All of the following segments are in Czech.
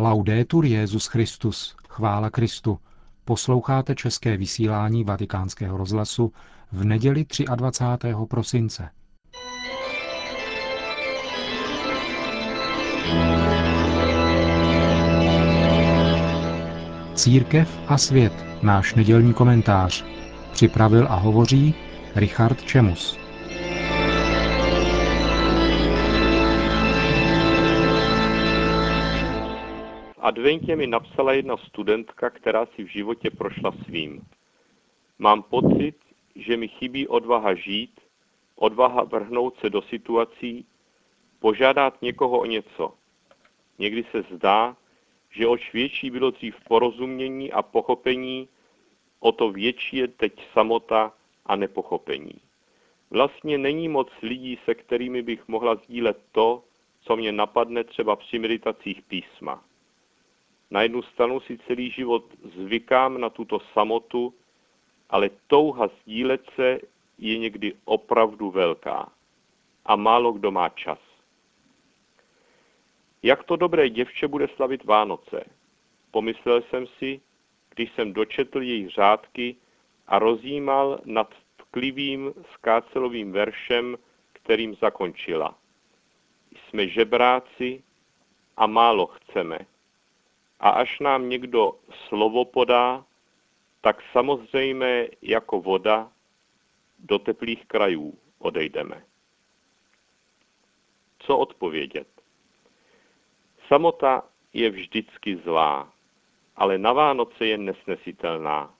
Laudetur Jezus Christus, chvála Kristu. Posloucháte české vysílání Vatikánského rozhlasu v neděli 23. prosince. Církev a svět, náš nedělní komentář. Připravil a hovoří Richard Čemus. Adventě mi napsala jedna studentka, která si v životě prošla svým. Mám pocit, že mi chybí odvaha žít, odvaha vrhnout se do situací, požádat někoho o něco. Někdy se zdá, že oč větší bylo dřív porozumění a pochopení, o to větší je teď samota a nepochopení. Vlastně není moc lidí, se kterými bych mohla sdílet to, co mě napadne třeba při meditacích písma. Na jednu stranu si celý život zvykám na tuto samotu, ale touha sdílet se je někdy opravdu velká a málo kdo má čas. Jak to dobré děvče bude slavit Vánoce? Pomyslel jsem si, když jsem dočetl jejich řádky a rozjímal nad tklivým skácelovým veršem, kterým zakončila. Jsme žebráci a málo chceme a až nám někdo slovo podá, tak samozřejmě jako voda do teplých krajů odejdeme. Co odpovědět? Samota je vždycky zlá, ale na Vánoce je nesnesitelná.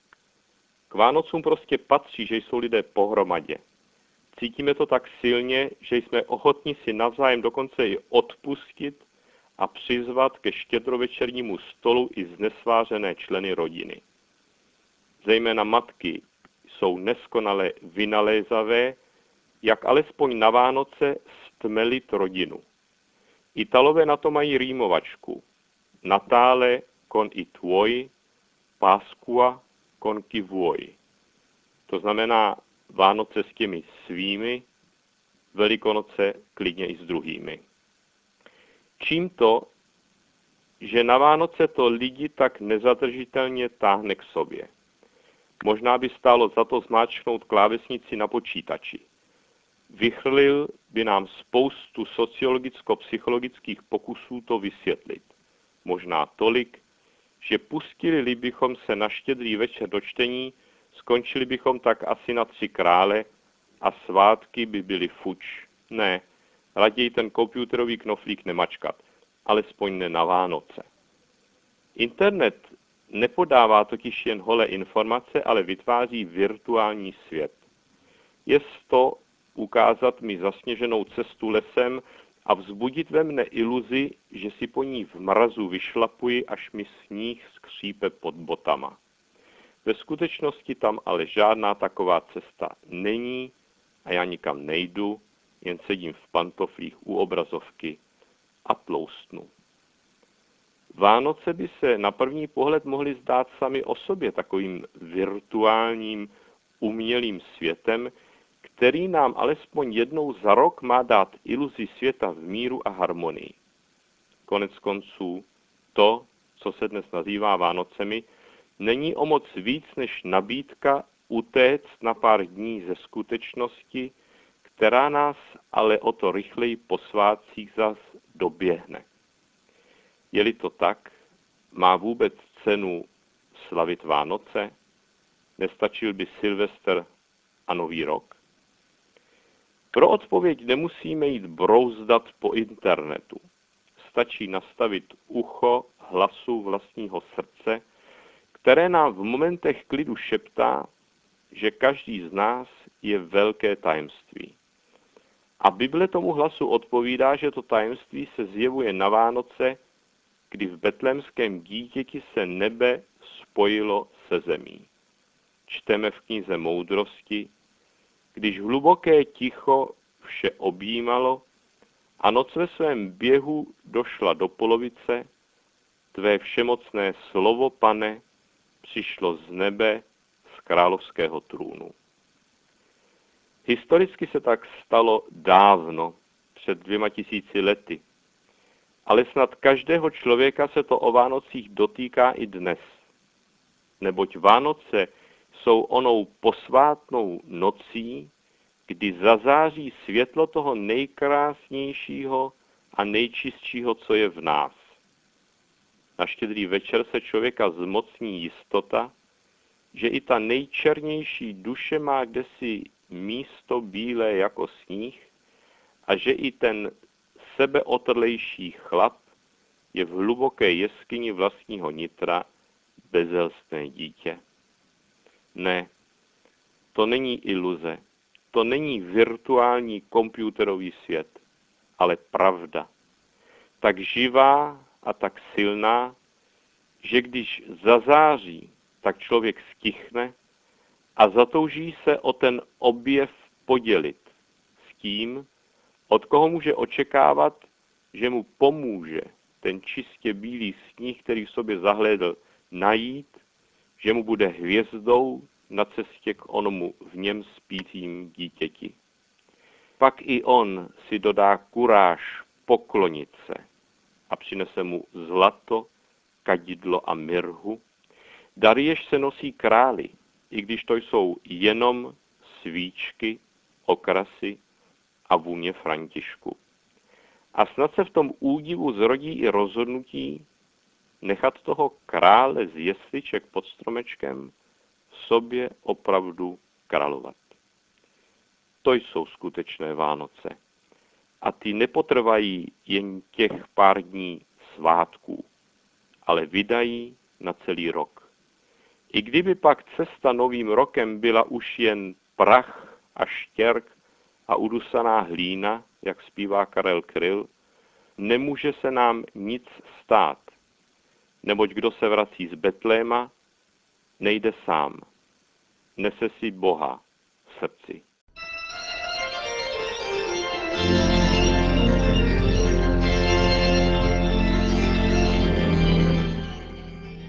K Vánocům prostě patří, že jsou lidé pohromadě. Cítíme to tak silně, že jsme ochotni si navzájem dokonce i odpustit a přizvat ke štědrovečernímu stolu i znesvářené členy rodiny. Zejména matky jsou neskonale vynalézavé, jak alespoň na Vánoce stmelit rodinu. Italové na to mají rýmovačku. Natále con i tuoi, Pasqua con chi vuoi. To znamená Vánoce s těmi svými, Velikonoce klidně i s druhými. Čím to, že na Vánoce to lidi tak nezadržitelně táhne k sobě. Možná by stálo za to zmáčknout klávesnici na počítači. Vychrlil by nám spoustu sociologicko-psychologických pokusů to vysvětlit. Možná tolik, že pustili bychom se na štědrý večer do čtení, skončili bychom tak asi na tři krále a svátky by byly fuč. Ne, raději ten počítačový knoflík nemačkat, alespoň ne na Vánoce. Internet nepodává totiž jen holé informace, ale vytváří virtuální svět. Je to ukázat mi zasněženou cestu lesem a vzbudit ve mne iluzi, že si po ní v mrazu vyšlapuji, až mi sníh skřípe pod botama. Ve skutečnosti tam ale žádná taková cesta není a já nikam nejdu, jen sedím v pantoflích u obrazovky a tloustnu. Vánoce by se na první pohled mohly zdát sami o sobě takovým virtuálním, umělým světem, který nám alespoň jednou za rok má dát iluzi světa v míru a harmonii. Konec konců, to, co se dnes nazývá Vánocemi, není o moc víc než nabídka utéct na pár dní ze skutečnosti, která nás ale o to rychleji po svátcích zas doběhne. Je-li to tak, má vůbec cenu slavit Vánoce? Nestačil by Silvestr a Nový rok? Pro odpověď nemusíme jít brouzdat po internetu. Stačí nastavit ucho hlasu vlastního srdce, které nám v momentech klidu šeptá, že každý z nás je velké tajemství. A Bible tomu hlasu odpovídá, že to tajemství se zjevuje na Vánoce, kdy v betlemském dítěti se nebe spojilo se zemí. Čteme v knize Moudrosti, když hluboké ticho vše objímalo a noc ve svém běhu došla do polovice, tvé všemocné slovo, pane, přišlo z nebe z královského trůnu. Historicky se tak stalo dávno, před dvěma tisíci lety. ale snad každého člověka se to o Vánocích dotýká i dnes. Neboť Vánoce jsou onou posvátnou nocí, kdy zazáří světlo toho nejkrásnějšího a nejčistšího, co je v nás. Na štědrý večer se člověka zmocní jistota, že i ta nejčernější duše má kdesi místo bílé jako sníh a že i ten sebeotrlejší chlap je v hluboké jeskyni vlastního nitra bezelstné dítě. Ne, to není iluze, to není virtuální komputerový svět, ale pravda. Tak živá a tak silná, že když zazáří, tak člověk stichne a zatouží se o ten objev podělit. S tím, od koho může očekávat, že mu pomůže ten čistě bílý sníh, který v sobě zahlédl, najít, že mu bude hvězdou na cestě k onomu v něm spícím dítěti. Pak i on si dodá kuráž poklonit se a přinese mu zlato, kadidlo a mirhu, dary, jež se nosí králi, i když to jsou jenom svíčky, okrasy a vůně Františku. A snad se v tom údivu zrodí i rozhodnutí nechat toho krále z jesliček pod stromečkem sobě opravdu královat. To jsou skutečné Vánoce. A ty nepotrvají jen těch pár dní svátků, ale vydají na celý rok. I kdyby pak cesta novým rokem byla už jen prach a štěrk a udusaná hlína, jak zpívá Karel Kryl, nemůže se nám nic stát, neboť kdo se vrací z Betléma, nejde sám. Nese si Boha v srdci.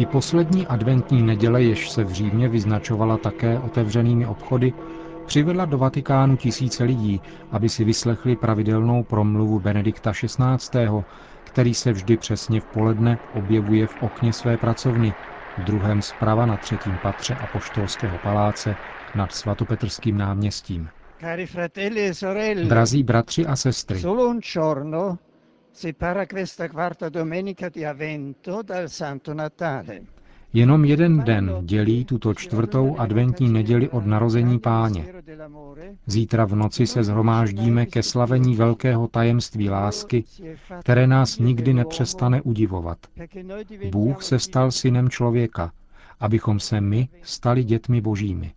I poslední adventní neděle, jež se v Římě vyznačovala také otevřenými obchody, přivedla do Vatikánu tisíce lidí, aby si vyslechli pravidelnou promluvu Benedikta XVI., který se vždy přesně v poledne objevuje v okně své pracovny, druhém zprava na třetím patře Apoštolského paláce nad svatopetrským náměstím. E Drazí bratři a sestry, separa questa quarta domenica di Avento dal Santo Natale. Jenom jeden den dělí tuto čtvrtou adventní neděli od narození páně. Zítra v noci se zhromáždíme ke slavení velkého tajemství lásky, které nás nikdy nepřestane udivovat. Bůh se stal synem člověka, abychom se my stali dětmi božími.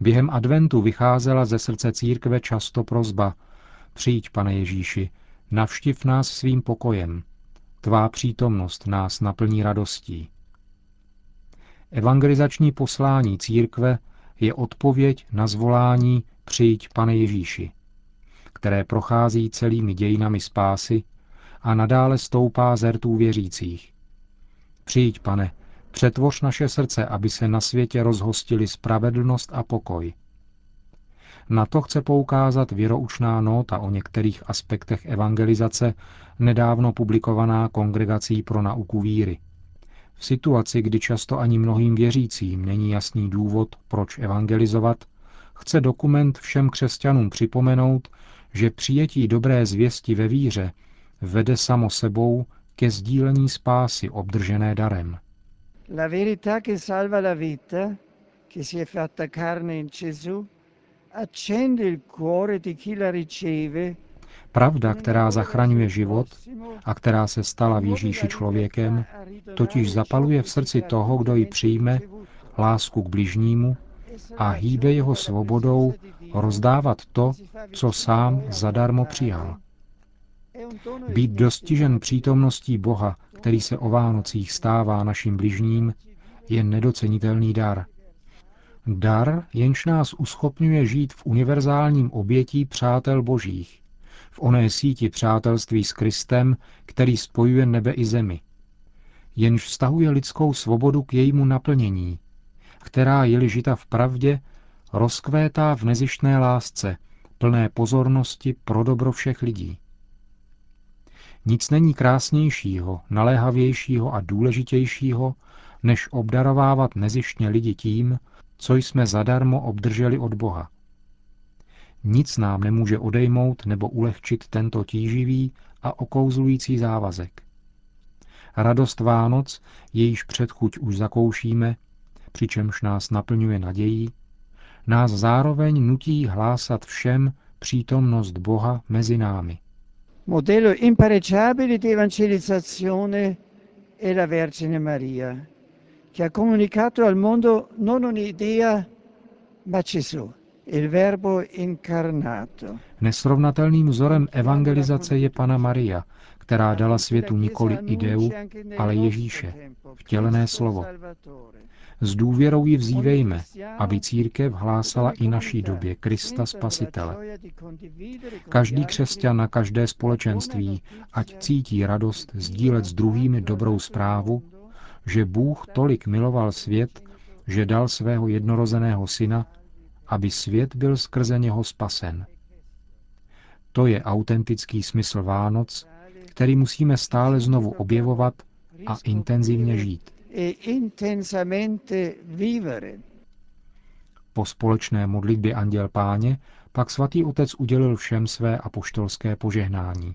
Během adventu vycházela ze srdce církve často prozba, přijď, pane Ježíši, Navštiv nás svým pokojem. Tvá přítomnost nás naplní radostí. Evangelizační poslání církve je odpověď na zvolání Přijď, pane Ježíši, které prochází celými dějinami spásy a nadále stoupá z rtů věřících. Přijď, pane, přetvoř naše srdce, aby se na světě rozhostili spravedlnost a pokoj. Na to chce poukázat věroučná nota o některých aspektech evangelizace, nedávno publikovaná Kongregací pro nauku víry. V situaci, kdy často ani mnohým věřícím není jasný důvod, proč evangelizovat, chce dokument všem křesťanům připomenout, že přijetí dobré zvěsti ve víře vede samo sebou ke sdílení spásy obdržené darem. La verità che salva la vita, che si è fatta carne in Gesù, Pravda, která zachraňuje život a která se stala v Ježíši člověkem, totiž zapaluje v srdci toho, kdo ji přijme, lásku k bližnímu a hýbe jeho svobodou rozdávat to, co sám zadarmo přijal. Být dostižen přítomností Boha, který se o Vánocích stává naším bližním, je nedocenitelný dar. Dar, jenž nás uschopňuje žít v univerzálním obětí přátel božích, v oné síti přátelství s Kristem, který spojuje nebe i zemi. Jenž vztahuje lidskou svobodu k jejímu naplnění, která je žita v pravdě, rozkvétá v nezištné lásce, plné pozornosti pro dobro všech lidí. Nic není krásnějšího, naléhavějšího a důležitějšího, než obdarovávat nezištně lidi tím, co jsme zadarmo obdrželi od Boha. Nic nám nemůže odejmout nebo ulehčit tento tíživý a okouzlující závazek. Radost Vánoc, jejíž předchuť už zakoušíme, přičemž nás naplňuje nadějí, nás zároveň nutí hlásat všem přítomnost Boha mezi námi. Modello impareggiabile di evangelizzazione è la Vergine Maria, che ha comunicato al mondo non un'idea, ma Gesù, il Verbo incarnato. Nesrovnatelným vzorem evangelizace je Pana Maria, která dala světu nikoli ideu, ale Ježíše, vtělené slovo. S důvěrou ji vzívejme, aby církev hlásala i naší době Krista Spasitele. Každý křesťan na každé společenství, ať cítí radost sdílet s druhými dobrou zprávu, že Bůh tolik miloval svět, že dal svého jednorozeného syna, aby svět byl skrze něho spasen. To je autentický smysl Vánoc, který musíme stále znovu objevovat a intenzivně žít. Po společné modlitbě Anděl Páně pak svatý otec udělil všem své apoštolské požehnání.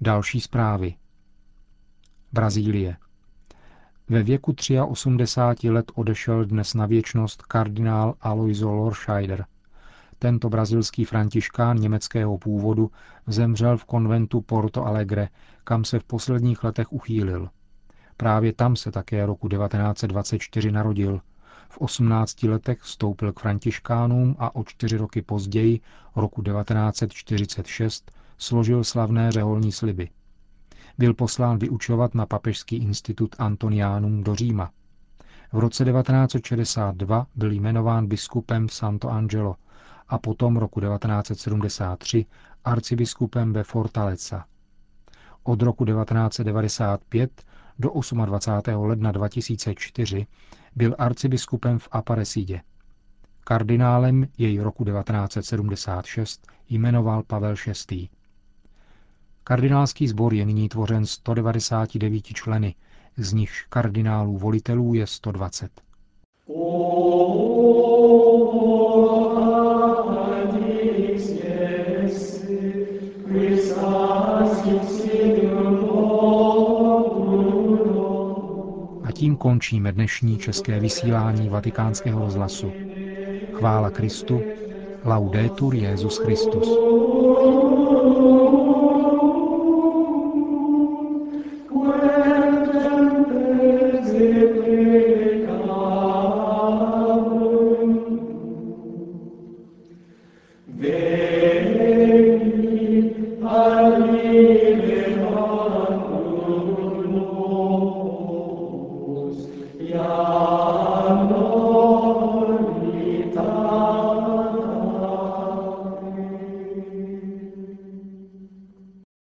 Další zprávy. Brazílie. Ve věku 83 let odešel dnes na věčnost kardinál Aloiso Lorscheider. Tento brazilský františkán německého původu zemřel v konventu Porto Alegre, kam se v posledních letech uchýlil. Právě tam se také roku 1924 narodil. V 18 letech vstoupil k františkánům a o čtyři roky později, roku 1946, složil slavné řeholní sliby. Byl poslán vyučovat na Papežský institut Antoniánum do Říma. V roce 1962 byl jmenován biskupem Santo Angelo a potom roku 1973 arcibiskupem ve Fortaleza. Od roku 1995 do 28. ledna 2004 byl arcibiskupem v Aparesidě. Kardinálem jej roku 1976 jmenoval Pavel VI. Kardinálský sbor je nyní tvořen 199 členy, z nichž kardinálů volitelů je 120. A tím končíme dnešní české vysílání vatikánského rozhlasu. Chvála Kristu, laudetur Jezus Christus.